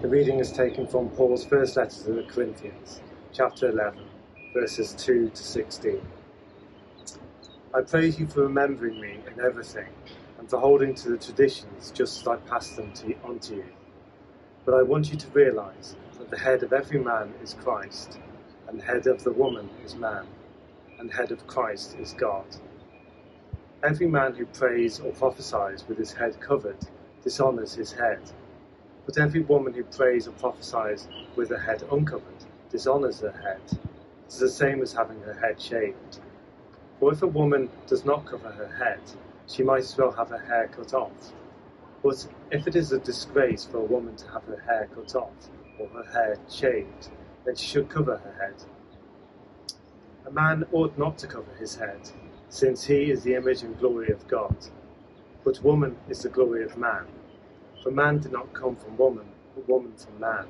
The reading is taken from Paul's first letter to the Corinthians, chapter 11, verses 2 to 16. I praise you for remembering me in everything and for holding to the traditions just as I passed them to, on to you. But I want you to realize that the head of every man is Christ, and the head of the woman is man, and the head of Christ is God. Every man who prays or prophesies with his head covered dishonors his head, but every woman who prays or prophesies with her head uncovered dishonors her head. It is the same as having her head shaved. For if a woman does not cover her head, she might as well have her hair cut off. But if it is a disgrace for a woman to have her hair cut off or her hair shaved, then she should cover her head. A man ought not to cover his head, since he is the image and glory of God. But woman is the glory of man. For man did not come from woman, but woman from man.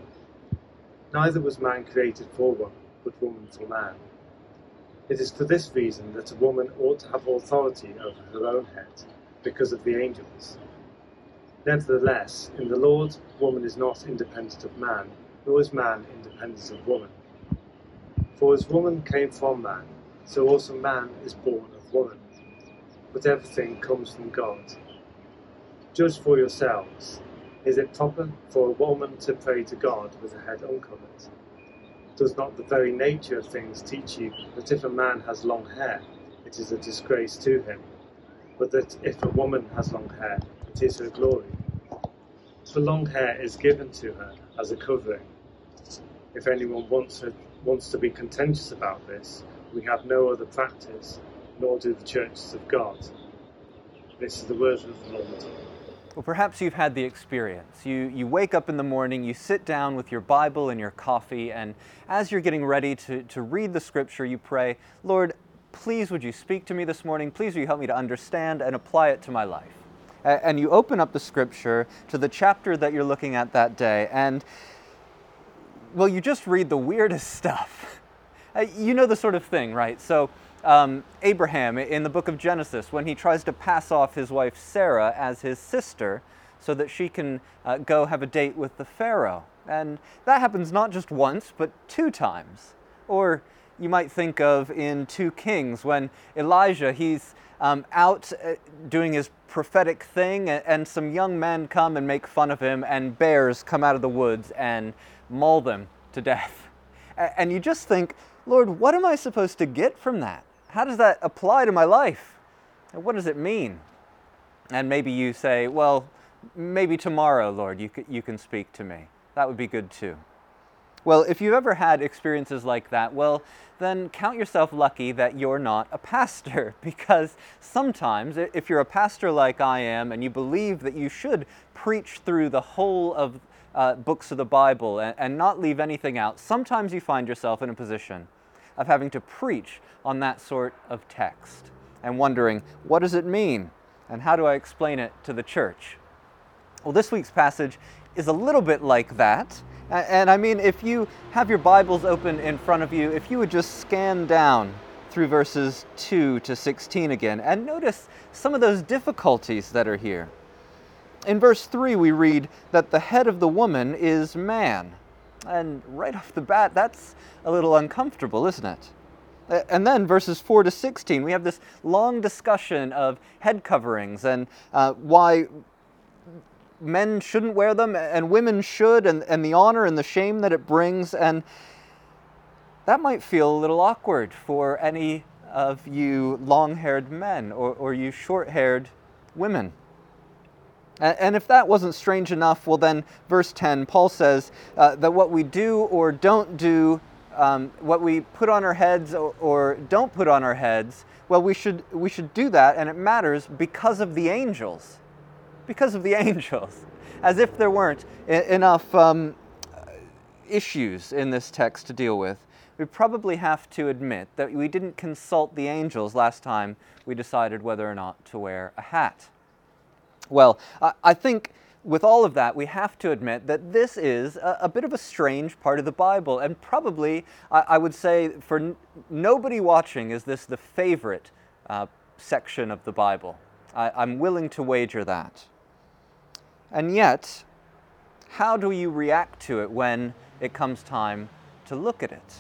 Neither was man created for woman, but woman for man. It is for this reason that a woman ought to have authority over her own head, because of the angels. Nevertheless, in the Lord, woman is not independent of man, nor is man independent of woman. For as woman came from man, so also man is born of woman. But everything comes from God. Judge for yourselves. Is it proper for a woman to pray to God with her head uncovered? Does not the very nature of things teach you that if a man has long hair, it is a disgrace to him, but that if a woman has long hair, it is her glory? For long hair is given to her as a covering. If anyone wants, her, wants to be contentious about this, we have no other practice, nor do the churches of God. This is the word of the Lord. Well, perhaps you've had the experience. You, you wake up in the morning, you sit down with your Bible and your coffee, and as you're getting ready to, to read the scripture, you pray, Lord, please would you speak to me this morning? Please would you help me to understand and apply it to my life? And you open up the scripture to the chapter that you're looking at that day, and well, you just read the weirdest stuff. Uh, you know the sort of thing, right? So, um, Abraham in the book of Genesis when he tries to pass off his wife Sarah as his sister so that she can uh, go have a date with the Pharaoh. And that happens not just once, but two times. Or you might think of in 2 Kings when Elijah, he's um, out uh, doing his prophetic thing, and, and some young men come and make fun of him, and bears come out of the woods and maul them to death. And you just think, Lord, what am I supposed to get from that? How does that apply to my life? What does it mean? And maybe you say, well, maybe tomorrow, Lord, you, you can speak to me. That would be good too. Well, if you've ever had experiences like that, well, then count yourself lucky that you're not a pastor because sometimes, if you're a pastor like I am and you believe that you should preach through the whole of uh, books of the Bible and, and not leave anything out, sometimes you find yourself in a position of having to preach on that sort of text and wondering, what does it mean? And how do I explain it to the church? Well, this week's passage is a little bit like that. And I mean, if you have your Bibles open in front of you, if you would just scan down through verses 2 to 16 again and notice some of those difficulties that are here. In verse 3, we read that the head of the woman is man. And right off the bat, that's a little uncomfortable, isn't it? And then verses 4 to 16, we have this long discussion of head coverings and uh, why men shouldn't wear them and women should, and, and the honor and the shame that it brings. And that might feel a little awkward for any of you long haired men or, or you short haired women. And if that wasn't strange enough, well, then, verse 10, Paul says uh, that what we do or don't do, um, what we put on our heads or, or, don't put on our heads, well, we should, we should do that, and it matters because of the angels. Because of the angels. As if there weren't I- enough um, issues in this text to deal with. We probably have to admit that we didn't consult the angels last time we decided whether or not to wear a hat. Well, I think with all of that, we have to admit that this is a, bit of a strange part of the Bible, and probably, I, would say, for nobody watching, is this the favorite uh, section of the Bible. I, I'm willing to wager that. And yet, how do you react to it when it comes time to look at it?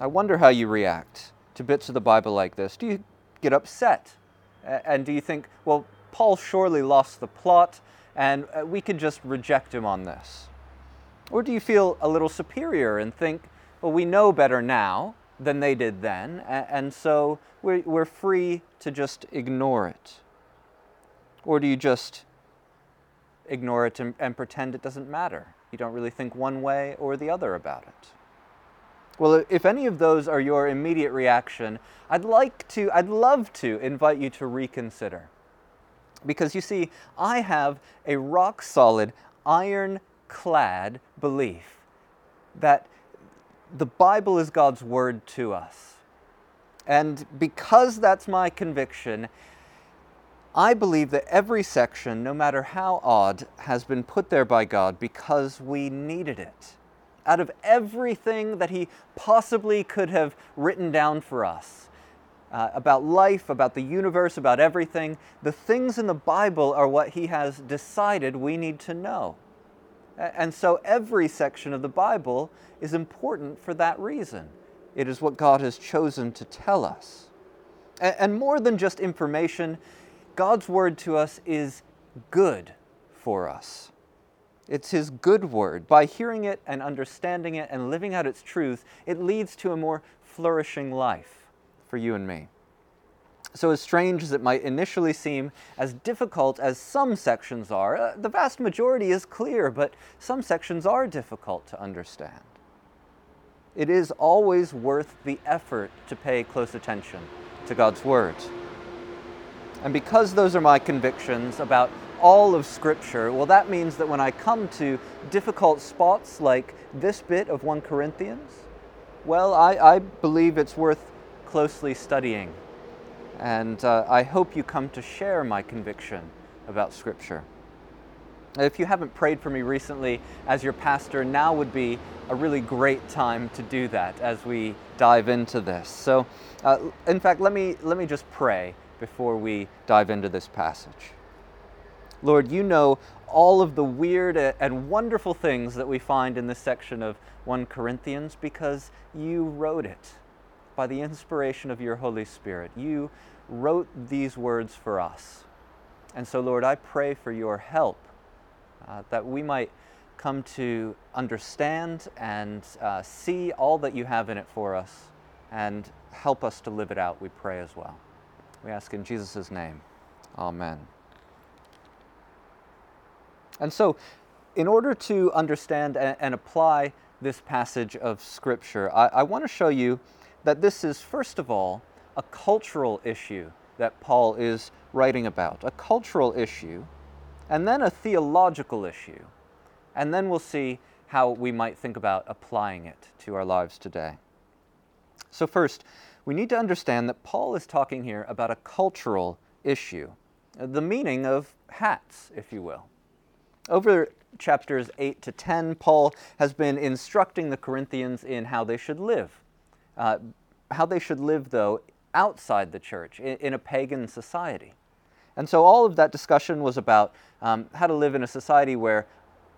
I wonder how you react to bits of the Bible like this. Do you get upset? And do you think, well, Paul surely lost the plot and uh, we could just reject him on this? Or do you feel a little superior and think, well, we know better now than they did then, and so we're, free to just ignore it? Or do you just ignore it and, and pretend it doesn't matter? You don't really think one way or the other about it? Well, if any of those are your immediate reaction, I'd like to, I'd love to invite you to reconsider. Because you see, I have a rock solid, ironclad belief that the Bible is God's word to us. And because that's my conviction, I believe that every section, no matter how odd, has been put there by God because we needed it. Out of everything that He possibly could have written down for us uh, about life, about the universe, about everything, the things in the Bible are what He has decided we need to know. And so every section of the Bible is important for that reason. It is what God has chosen to tell us. And more than just information, God's word to us is good for us. It's His good word. By hearing it and understanding it and living out its truth, it leads to a more flourishing life for you and me. So, as strange as it might initially seem, as difficult as some sections are, uh, the vast majority is clear, but some sections are difficult to understand. It is always worth the effort to pay close attention to God's Word. And because those are my convictions about all of Scripture, well, that means that when I come to difficult spots like this bit of 1 Corinthians, well, I, I believe it's worth closely studying and uh, I hope you come to share my conviction about Scripture. If you haven't prayed for me recently as your pastor, now would be a really great time to do that as we dive into this. So, uh, in fact, let me, let me just pray before we dive into this passage. Lord, you know all of the weird and wonderful things that we find in this section of 1 Corinthians because you wrote it by the inspiration of your Holy Spirit. You wrote these words for us. And so, Lord, I pray for your help uh, that we might come to understand and uh, see all that you have in it for us and help us to live it out, we pray as well. We ask in Jesus' name. Amen. And so, in order to understand and, apply this passage of Scripture, I, I want to show you that this is, first of all, a cultural issue that Paul is writing about, a cultural issue, and then a theological issue. And then we'll see how we might think about applying it to our lives today. So, first, we need to understand that Paul is talking here about a cultural issue, the meaning of hats, if you will. Over chapters 8 to 10, Paul has been instructing the Corinthians in how they should live. Uh, how they should live, though, outside the church, in, in a pagan society. And so all of that discussion was about um, how to live in a society where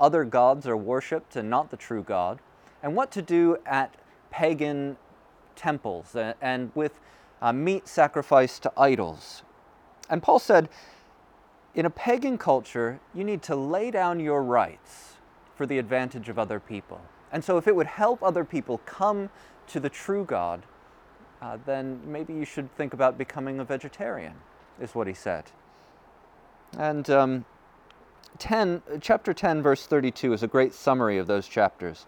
other gods are worshipped and not the true God, and what to do at pagan temples and, and with uh, meat sacrificed to idols. And Paul said, in a pagan culture, you need to lay down your rights for the advantage of other people. And so, if it would help other people come to the true God, uh, then maybe you should think about becoming a vegetarian, is what he said. And um, 10, chapter 10, verse 32 is a great summary of those chapters.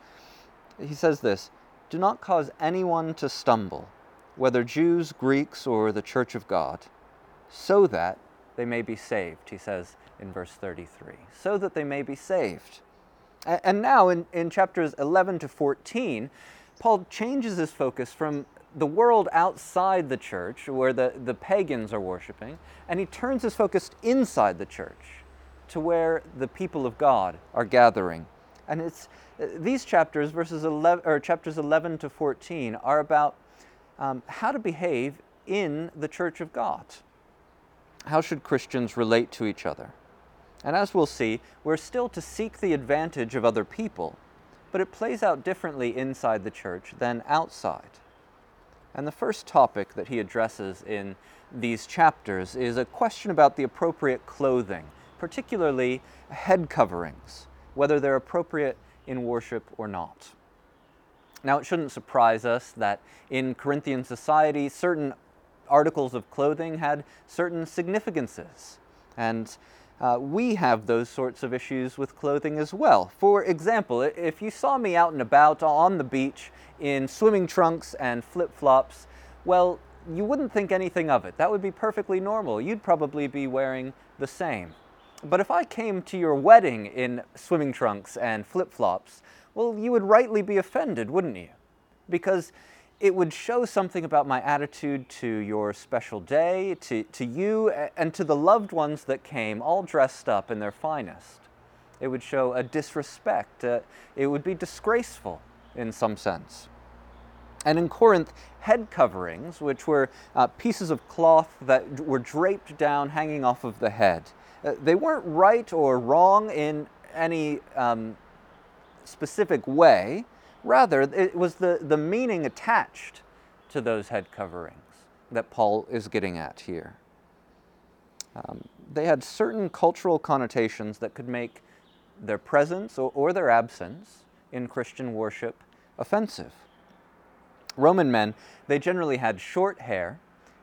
He says this Do not cause anyone to stumble, whether Jews, Greeks, or the church of God, so that they may be saved, he says in verse 33. So that they may be saved. And now in, in chapters 11 to 14, Paul changes his focus from the world outside the church, where the, the pagans are worshiping, and he turns his focus inside the church to where the people of God are gathering. And it's these chapters, verses 11, or chapters 11 to 14, are about um, how to behave in the church of God. How should Christians relate to each other? And as we'll see, we're still to seek the advantage of other people, but it plays out differently inside the church than outside. And the first topic that he addresses in these chapters is a question about the appropriate clothing, particularly head coverings, whether they're appropriate in worship or not. Now, it shouldn't surprise us that in Corinthian society, certain articles of clothing had certain significances. And uh, we have those sorts of issues with clothing as well. For example, if you saw me out and about on the beach in swimming trunks and flip flops, well, you wouldn't think anything of it. That would be perfectly normal. You'd probably be wearing the same. But if I came to your wedding in swimming trunks and flip flops, well, you would rightly be offended, wouldn't you? Because it would show something about my attitude to your special day, to, to you, and to the loved ones that came, all dressed up in their finest. It would show a disrespect. Uh, it would be disgraceful in some sense. And in Corinth, head coverings, which were uh, pieces of cloth that were draped down, hanging off of the head, uh, they weren't right or wrong in any um, specific way. Rather, it was the, the meaning attached to those head coverings that Paul is getting at here. Um, they had certain cultural connotations that could make their presence or, or their absence in Christian worship offensive. Roman men, they generally had short hair,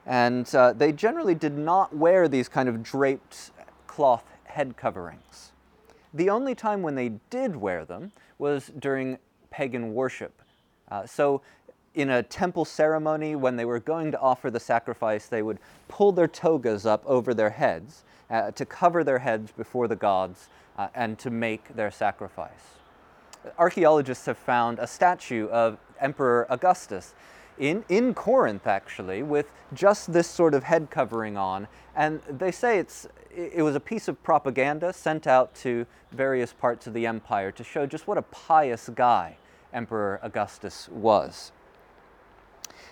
and uh, they generally did not wear these kind of draped cloth head coverings. The only time when they did wear them was during pagan worship. Uh, so, in a temple ceremony, when they were going to offer the sacrifice, they would pull their togas up over their heads uh, to cover their heads before the gods uh, and to make their sacrifice. Archaeologists have found a statue of Emperor Augustus in, in Corinth, actually, with just this sort of head covering on. And they say it's, it was a piece of propaganda sent out to various parts of the empire to show just what a pious guy Emperor Augustus was.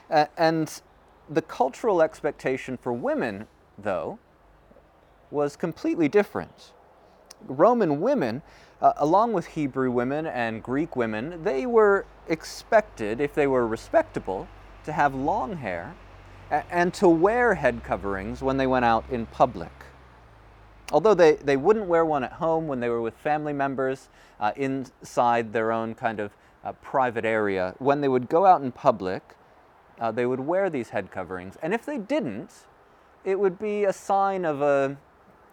Uh, and the cultural expectation for women, though, was completely different. Roman women, uh, along with Hebrew women and Greek women, they were expected, if they were respectable, to have long hair and to wear head coverings when they went out in public. Although they, they wouldn't wear one at home when they were with family members uh, inside their own kind of uh, private area, when they would go out in public, uh, they would wear these head coverings. And if they didn't, it would be a sign of a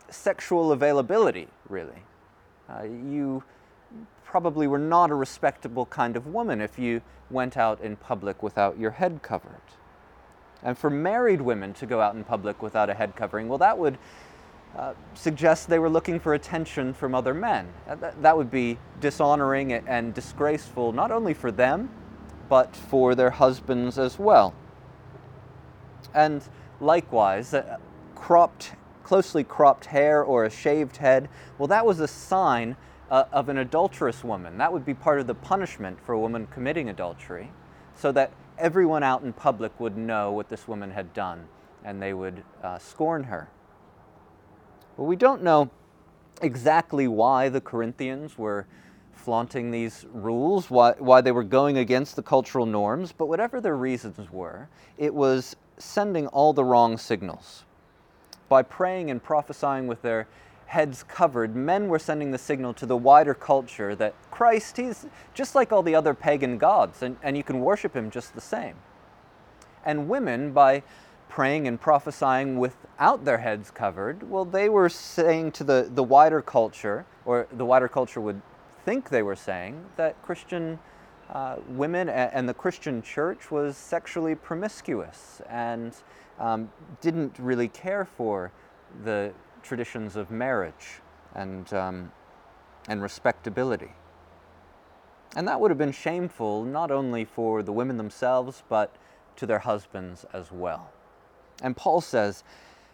sexual availability, really. Uh, you probably were not a respectable kind of woman if you went out in public without your head covered. And for married women to go out in public without a head covering, well, that would uh, suggest they were looking for attention from other men. That, that would be dishonoring and disgraceful not only for them, but for their husbands as well. And likewise, uh, cropped, closely cropped hair or a shaved head, well, that was a sign uh, of an adulterous woman. That would be part of the punishment for a woman committing adultery, so that everyone out in public would know what this woman had done and they would uh, scorn her. Well, we don't know exactly why the Corinthians were flaunting these rules, why, why they were going against the cultural norms, but whatever their reasons were, it was sending all the wrong signals. By praying and prophesying with their heads covered, men were sending the signal to the wider culture that Christ, he's just like all the other pagan gods, and, and you can worship him just the same. And women, by praying and prophesying without their heads covered, well, they were saying to the, the wider culture, or the wider culture would think they were saying, that Christian uh, women and, the Christian church was sexually promiscuous and um, didn't really care for the traditions of marriage and, um, and respectability. And that would have been shameful not only for the women themselves, but to their husbands as well. And Paul says,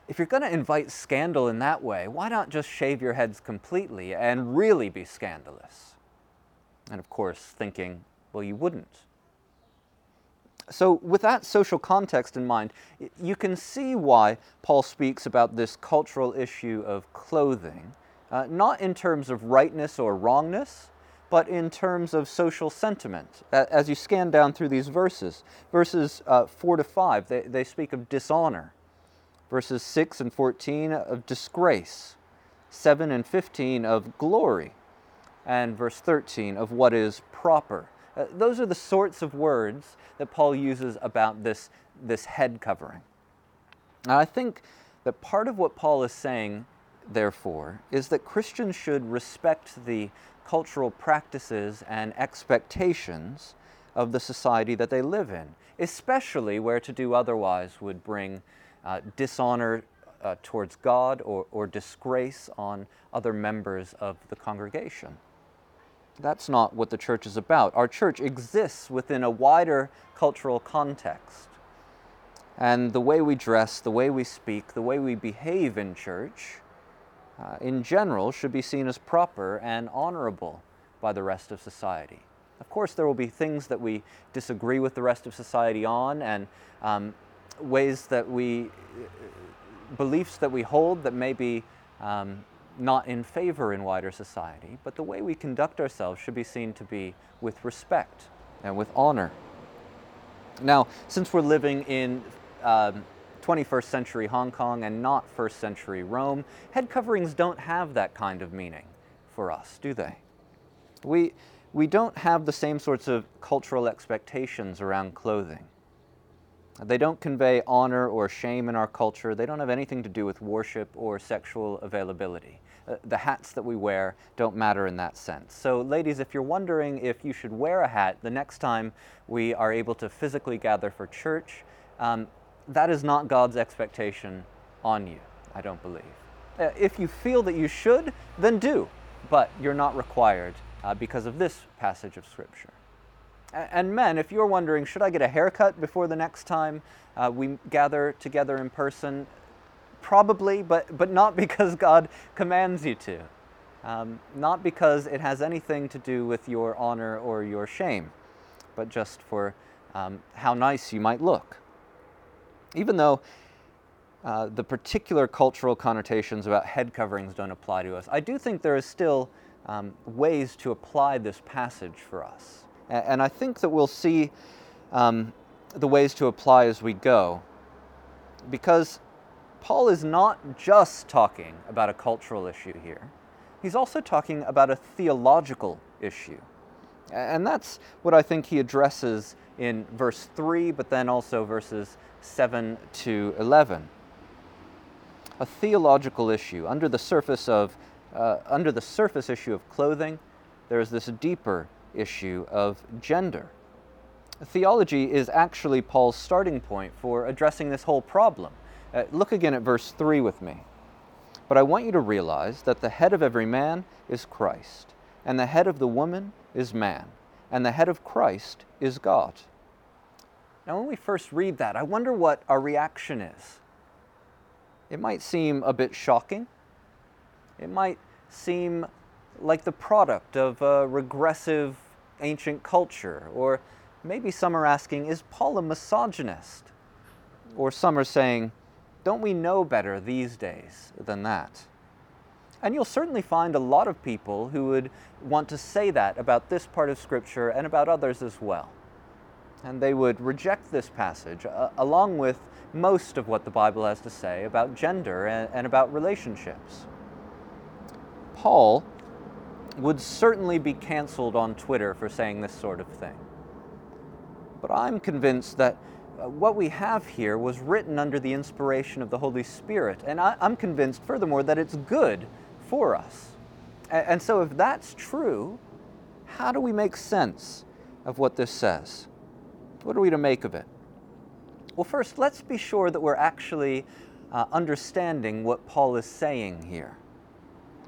if you're going to invite scandal in that way, why not just shave your heads completely and really be scandalous? And of course, thinking, well, you wouldn't so, with that social context in mind, you can see why Paul speaks about this cultural issue of clothing uh, not in terms of rightness or wrongness, but in terms of social sentiment. As you scan down through these verses, verses uh, 4 to 5, they, they speak of dishonor. Verses 6 and 14 of disgrace. 7 and 15 of glory. And verse 13 of what is proper. Uh, those are the sorts of words that Paul uses about this, this head covering. Now, I think that part of what Paul is saying, therefore, is that Christians should respect the cultural practices and expectations of the society that they live in, especially where to do otherwise would bring uh, dishonor uh, towards God or, or disgrace on other members of the congregation. That's not what the church is about. Our church exists within a wider cultural context. And the way we dress, the way we speak, the way we behave in church uh, in general, should be seen as proper and honorable by the rest of society. Of course, there will be things that we disagree with the rest of society on, and um, ways that we, uh, beliefs that we hold that may be um, not in favor in wider society, but the way we conduct ourselves should be seen to be with respect and with honor. Now, since we're living in um, 21st century Hong Kong and not first century Rome, head coverings don't have that kind of meaning for us, do they? We, we don't have the same sorts of cultural expectations around clothing. They don't convey honor or shame in our culture. They don't have anything to do with worship or sexual availability. Uh, the hats that we wear don't matter in that sense. So, ladies, if you're wondering if you should wear a hat the next time we are able to physically gather for church, um, that is not God's expectation on you, I don't believe. Uh, if you feel that you should, then do, but you're not required uh, because of this passage of Scripture. And men, if you're wondering, should I get a haircut before the next time uh, we gather together in person? Probably, but, but not because God commands you to. Um, not because it has anything to do with your honor or your shame, but just for um, how nice you might look even though uh, the particular cultural connotations about head coverings don't apply to us, I do think there is still um, ways to apply this passage for us. And, and I think that we'll see um, the ways to apply as we go, because Paul is not just talking about a cultural issue here, he's also talking about a theological issue. And that's what I think he addresses in verse 3, but then also verses 7 to 11. A theological issue. Under the surface of uh, under the surface issue of clothing, there is this deeper issue of gender. Theology is actually Paul's starting point for addressing this whole problem. Uh, look again at verse 3 with me. But I want you to realize that the head of every man is Christ, and the head of the woman is man, and the head of Christ is God. Now, when we first read that, I wonder what our reaction is. It might seem a bit shocking. It might seem like the product of a regressive ancient culture. Or maybe some are asking, is Paul a misogynist? Or some are saying, don't we know better these days than that? And you'll certainly find a lot of people who would want to say that about this part of Scripture and about others as well and they would reject this passage uh, along with most of what the Bible has to say about gender and, and about relationships. Paul would certainly be canceled on Twitter for saying this sort of thing. But I'm convinced that uh, what we have here was written under the inspiration of the Holy Spirit, and I, am convinced, furthermore, that it's good for us. And, and so, if that's true, how do we make sense of what this says? What are we to make of it? Well, first, let's be sure that we're actually uh, understanding what Paul is saying here,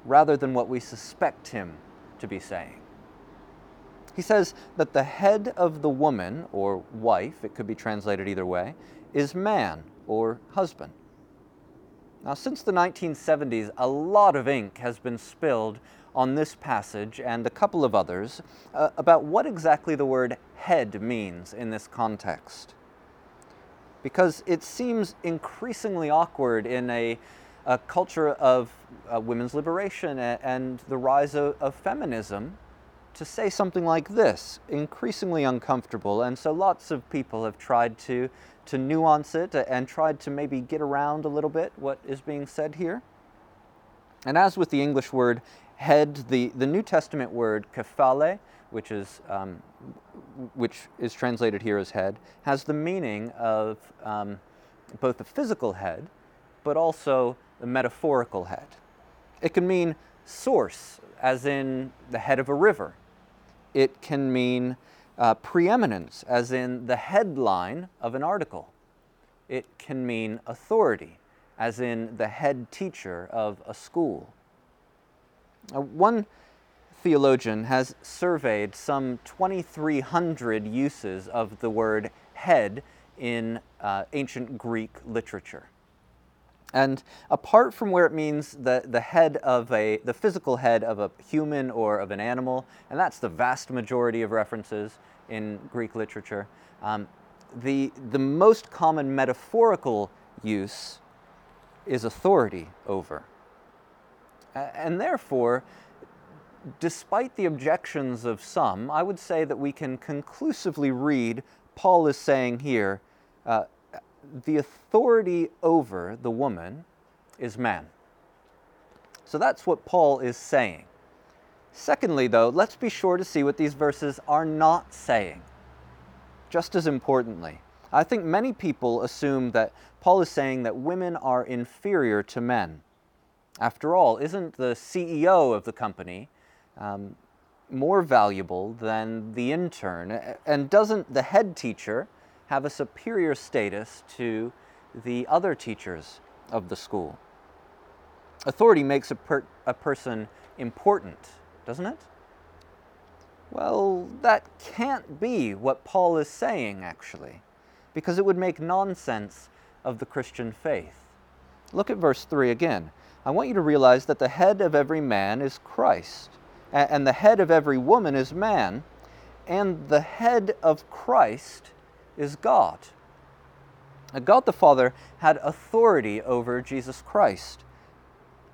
rather than what we suspect him to be saying. He says that the head of the woman, or wife, it could be translated either way, is man, or husband. Now, since the 1970s, a lot of ink has been spilled on this passage and a couple of others uh, about what exactly the word head means in this context. Because it seems increasingly awkward in a a culture of uh, women's liberation and, and the rise of, of feminism to say something like this, increasingly uncomfortable. And so lots of people have tried to, to nuance it and tried to maybe get around a little bit what is being said here. And as with the English word head, the, the New Testament word kephale, which is, um, which is translated here as head, has the meaning of um, both the physical head, but also the metaphorical head. It can mean source, as in the head of a river. It can mean uh, preeminence, as in the headline of an article. It can mean authority, as in the head teacher of a school. Uh, one theologian has surveyed some 2,300 uses of the word head in uh, ancient Greek literature. And apart from where it means the, the head of a, the physical head of a human or of an animal, and that's the vast majority of references in Greek literature, um, the, the most common metaphorical use is authority over. And therefore, despite the objections of some, I would say that we can conclusively read Paul is saying here uh, the authority over the woman is man. So that's what Paul is saying. Secondly, though, let's be sure to see what these verses are not saying. Just as importantly, I think many people assume that Paul is saying that women are inferior to men. After all, isn't the CEO of the company um, more valuable than the intern? And doesn't the head teacher have a superior status to the other teachers of the school? Authority makes a, per- a person important, doesn't it? Well, that can't be what Paul is saying, actually, because it would make nonsense of the Christian faith. Look at verse 3 again. I want you to realize that the head of every man is Christ, and the head of every woman is man, and the head of Christ is God. God the Father had authority over Jesus Christ,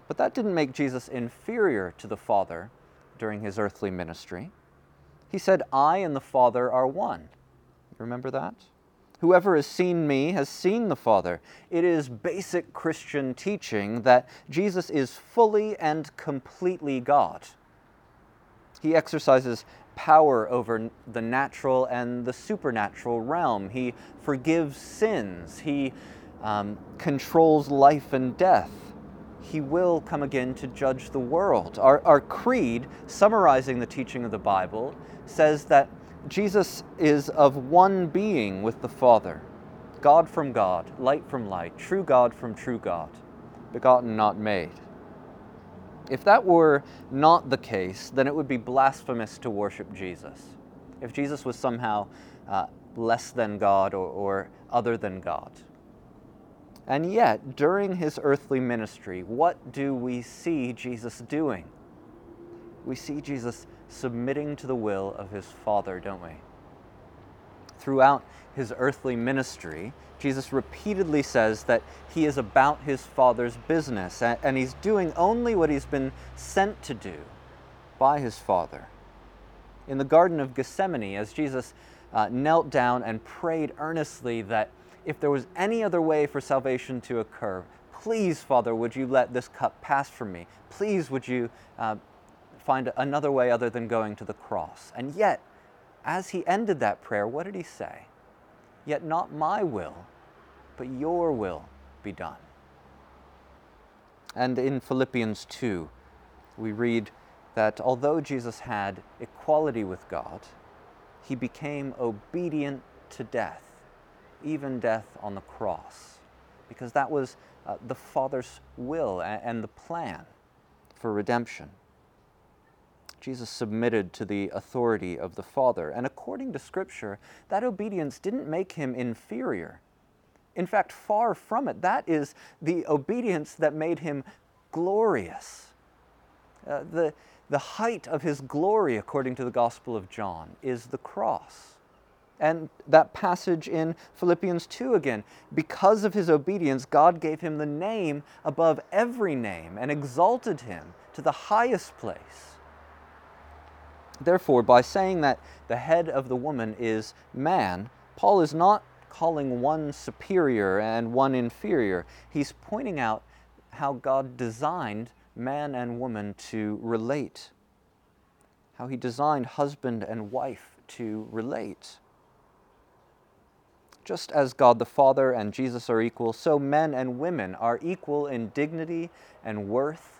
but that didn't make Jesus inferior to the Father during his earthly ministry. He said, I and the Father are one. You Remember that? Whoever has seen me has seen the Father. It is basic Christian teaching that Jesus is fully and completely God. He exercises power over the natural and the supernatural realm. He forgives sins. He um, controls life and death. He will come again to judge the world. Our, our creed, summarizing the teaching of the Bible, says that Jesus is of one being with the Father, God from God, light from light, true God from true God, begotten, not made. If that were not the case, then it would be blasphemous to worship Jesus. If Jesus was somehow uh, less than God or, or other than God. And yet, during his earthly ministry, what do we see Jesus doing? We see Jesus submitting to the will of his Father, don't we? Throughout his earthly ministry, Jesus repeatedly says that he is about his Father's business and he's doing only what he's been sent to do by his Father. In the Garden of Gethsemane, as Jesus uh, knelt down and prayed earnestly that if there was any other way for salvation to occur, please, Father, would you let this cup pass from me? Please, would you uh, find another way other than going to the cross. And yet, as he ended that prayer, what did he say? Yet not my will, but your will be done. And in Philippians 2, we read that although Jesus had equality with God, he became obedient to death, even death on the cross, because that was uh, the Father's will and, and the plan for redemption. Jesus submitted to the authority of the Father. And according to Scripture, that obedience didn't make him inferior. In fact, far from it. That is the obedience that made him glorious. Uh, the, the height of his glory, according to the Gospel of John, is the cross. And that passage in Philippians 2 again, because of his obedience, God gave him the name above every name and exalted him to the highest place. Therefore, by saying that the head of the woman is man, Paul is not calling one superior and one inferior. He's pointing out how God designed man and woman to relate, how he designed husband and wife to relate. Just as God the Father and Jesus are equal, so men and women are equal in dignity and worth.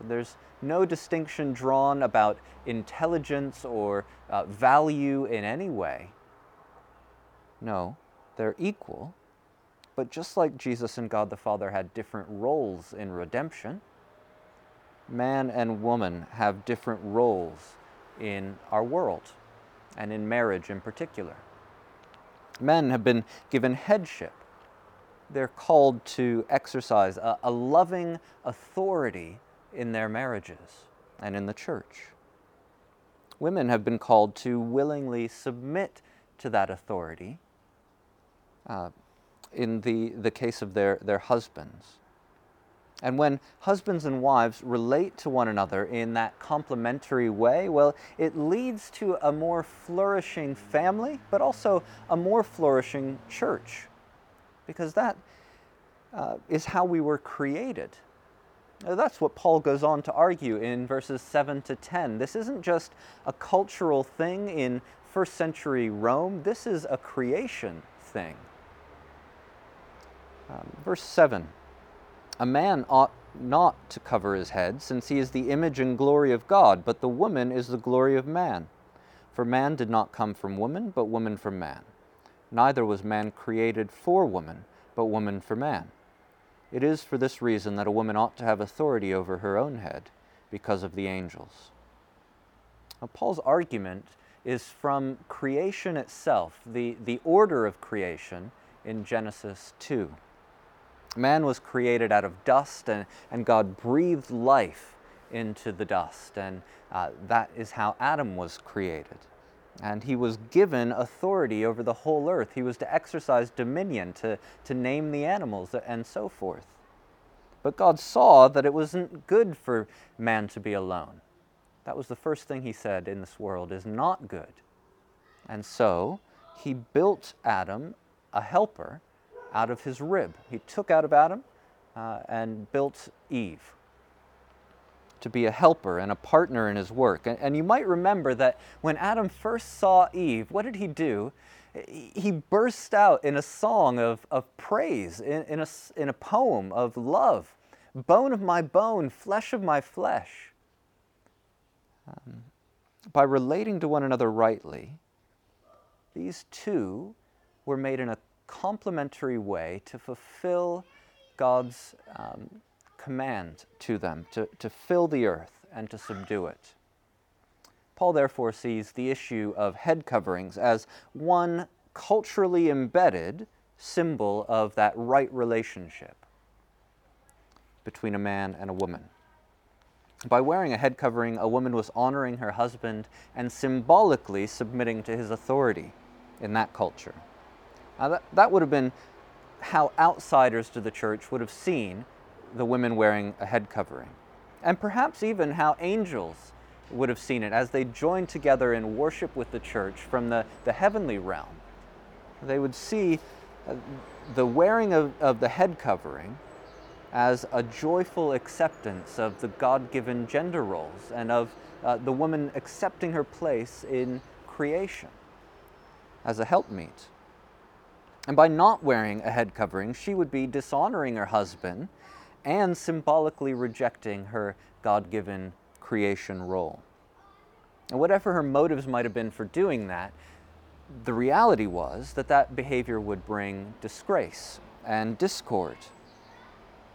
There's no distinction drawn about intelligence or uh, value in any way. No, they're equal. But just like Jesus and God the Father had different roles in redemption, man and woman have different roles in our world and in marriage in particular. Men have been given headship. They're called to exercise a, a loving authority in their marriages and in the church. Women have been called to willingly submit to that authority uh, in the, the case of their, their husbands. And when husbands and wives relate to one another in that complementary way, well, it leads to a more flourishing family, but also a more flourishing church. Because that uh, is how we were created. That's what Paul goes on to argue in verses 7 to 10. This isn't just a cultural thing in first century Rome, this is a creation thing. Um, verse 7 A man ought not to cover his head, since he is the image and glory of God, but the woman is the glory of man. For man did not come from woman, but woman from man. Neither was man created for woman, but woman for man. It is for this reason that a woman ought to have authority over her own head, because of the angels. Now, Paul's argument is from creation itself, the, the order of creation in Genesis 2. Man was created out of dust, and, and God breathed life into the dust, and uh, that is how Adam was created. And he was given authority over the whole earth. He was to exercise dominion, to, to name the animals, and so forth. But God saw that it wasn't good for man to be alone. That was the first thing he said in this world is not good. And so he built Adam a helper out of his rib. He took out of Adam uh, and built Eve to be a helper and a partner in his work. And, and you might remember that when Adam first saw Eve, what did he do? He burst out in a song of, of praise, in, in, a, in a poem of love. Bone of my bone, flesh of my flesh. Um, by relating to one another rightly, these two were made in a complementary way to fulfill God's um, command to them to, to fill the earth and to subdue it. Paul therefore sees the issue of head coverings as one culturally embedded symbol of that right relationship between a man and a woman. By wearing a head covering, a woman was honoring her husband and symbolically submitting to his authority in that culture. Now, that, that would have been how outsiders to the church would have seen the women wearing a head covering. And perhaps even how angels would have seen it as they joined together in worship with the church from the, the heavenly realm. They would see uh, the wearing of, of the head covering as a joyful acceptance of the God given gender roles and of uh, the woman accepting her place in creation as a helpmeet. And by not wearing a head covering, she would be dishonoring her husband and symbolically rejecting her God given creation role. And whatever her motives might have been for doing that, the reality was that that behavior would bring disgrace and discord.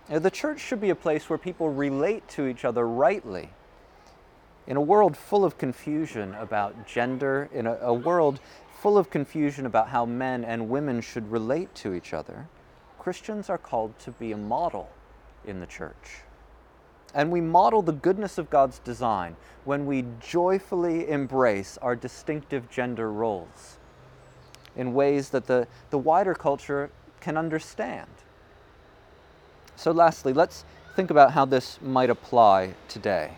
the church should be a place where people relate to each other rightly. In a world full of confusion about gender, in a, a world full of confusion about how men and women should relate to each other, Christians are called to be a model in the church. And we model the goodness of God's design when we joyfully embrace our distinctive gender roles in ways that the, the wider culture can understand. So, lastly, let's think about how this might apply today.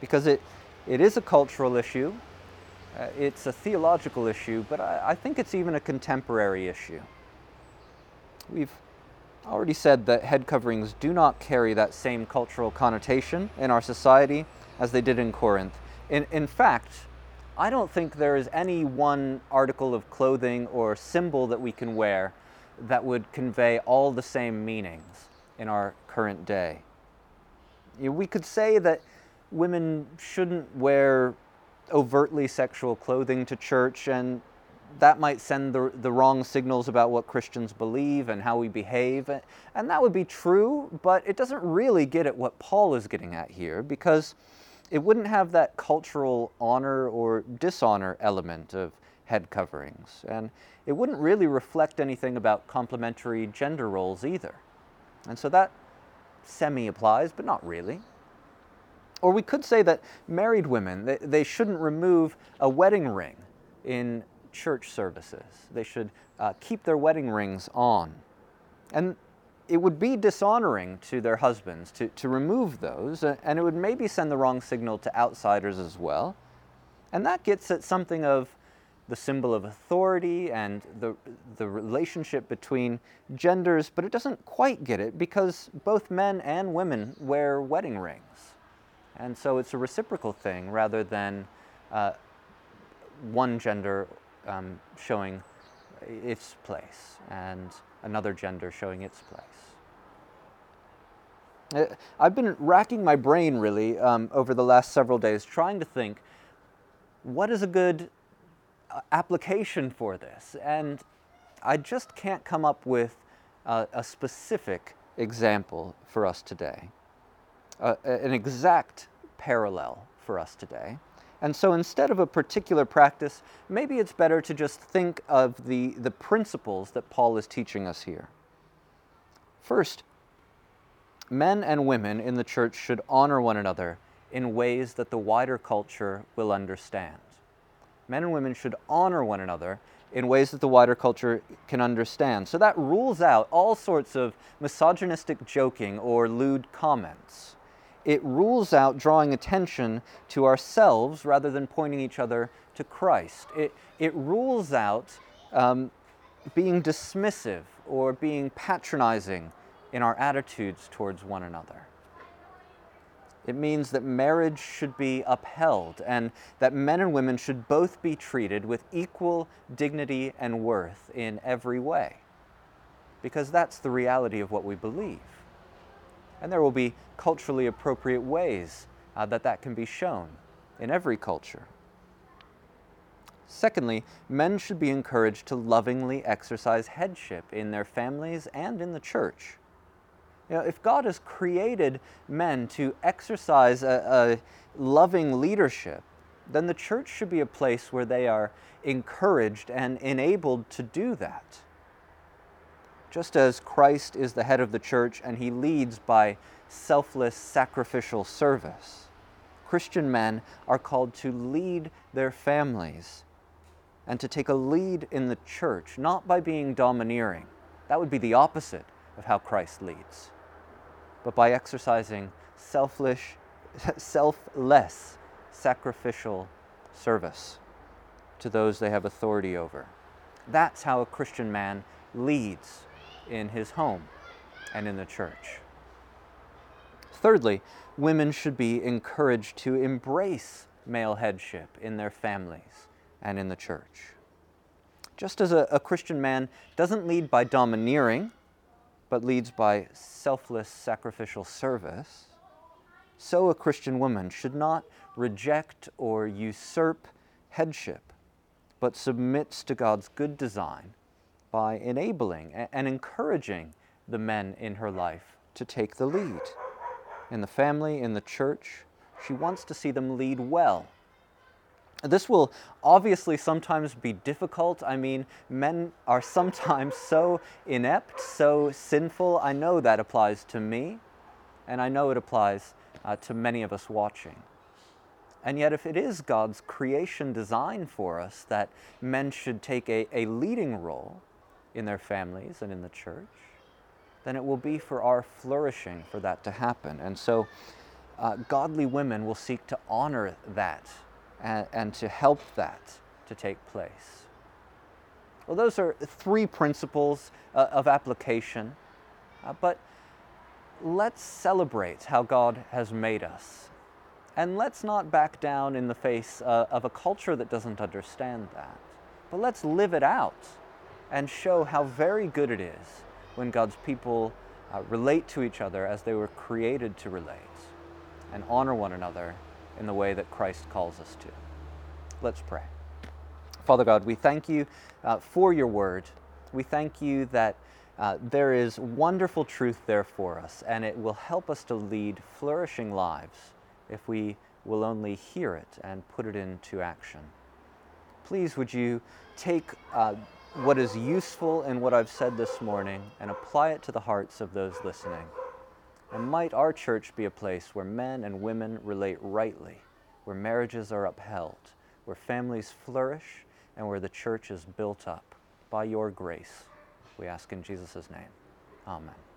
Because it, it is a cultural issue, uh, it's a theological issue, but I, I think it's even a contemporary issue. We've already said that head coverings do not carry that same cultural connotation in our society as they did in Corinth. In, in fact, I don't think there is any one article of clothing or symbol that we can wear that would convey all the same meanings in our current day. We could say that women shouldn't wear overtly sexual clothing to church, and that might send the, the wrong signals about what Christians believe and how we behave. And that would be true, but it doesn't really get at what Paul is getting at here because it wouldn't have that cultural honor or dishonor element of head coverings. And it wouldn't really reflect anything about complementary gender roles either. And so that semi applies, but not really. Or we could say that married women, they, they shouldn't remove a wedding ring in church services. They should uh, keep their wedding rings on. And it would be dishonoring to their husbands to, to remove those, and it would maybe send the wrong signal to outsiders as well. And that gets at something of the symbol of authority and the, the relationship between genders, but it doesn't quite get it because both men and women wear wedding rings. And so it's a reciprocal thing rather than uh, one gender um, showing its place and another gender showing its place. Uh, I've been racking my brain really um, over the last several days trying to think what is a good uh, application for this? And I just can't come up with a, a specific example for us today uh, an exact parallel for us today. And so instead of a particular practice, maybe it's better to just think of the, the principles that Paul is teaching us here. First, men and women in the church should honor one another in ways that the wider culture will understand. Men and women should honor one another in ways that the wider culture can understand. So that rules out all sorts of misogynistic joking or lewd comments it rules out drawing attention to ourselves rather than pointing each other to Christ. It, it rules out um, being dismissive or being patronizing in our attitudes towards one another. It means that marriage should be upheld and that men and women should both be treated with equal dignity and worth in every way. Because that's the reality of what we believe and there will be culturally appropriate ways uh, that that can be shown in every culture. Secondly, men should be encouraged to lovingly exercise headship in their families and in the church. You know, if God has created men to exercise a, a loving leadership, then the church should be a place where they are encouraged and enabled to do that just as Christ is the head of the church and he leads by selfless sacrificial service. Christian men are called to lead their families and to take a lead in the church, not by being domineering. That would be the opposite of how Christ leads, but by exercising selfless, selfless sacrificial service to those they have authority over. That's how a Christian man leads in his home and in the church. Thirdly, women should be encouraged to embrace male headship in their families and in the church. Just as a, a, Christian man doesn't lead by domineering, but leads by selfless sacrificial service, so a Christian woman should not reject or usurp headship, but submits to God's good design by enabling and encouraging the men in her life to take the lead. In the family, in the church, she wants to see them lead well. This will obviously sometimes be difficult. I mean, men are sometimes so inept, so sinful. I know that applies to me, and I know it applies uh, to many of us watching. And yet, if it is God's creation design for us that men should take a, a leading role in their families and in the church, then it will be for our flourishing for that to happen. And so, uh, godly women will seek to honor that and, and to help that to take place. Well, those are three principles uh, of application, uh, but let's celebrate how God has made us. And let's not back down in the face uh, of a culture that doesn't understand that. But let's live it out and show how very good it is when God's people uh, relate to each other as they were created to relate and honor one another in the way that Christ calls us to. Let's pray. Father God, we thank you uh, for your word. We thank you that uh, there is wonderful truth there for us, and it will help us to lead flourishing lives if we will only hear it and put it into action. Please, would you take uh, what is useful in what I've said this morning and apply it to the hearts of those listening? And might our church be a place where men and women relate rightly, where marriages are upheld, where families flourish, and where the church is built up by your grace. We ask in Jesus' name. Amen.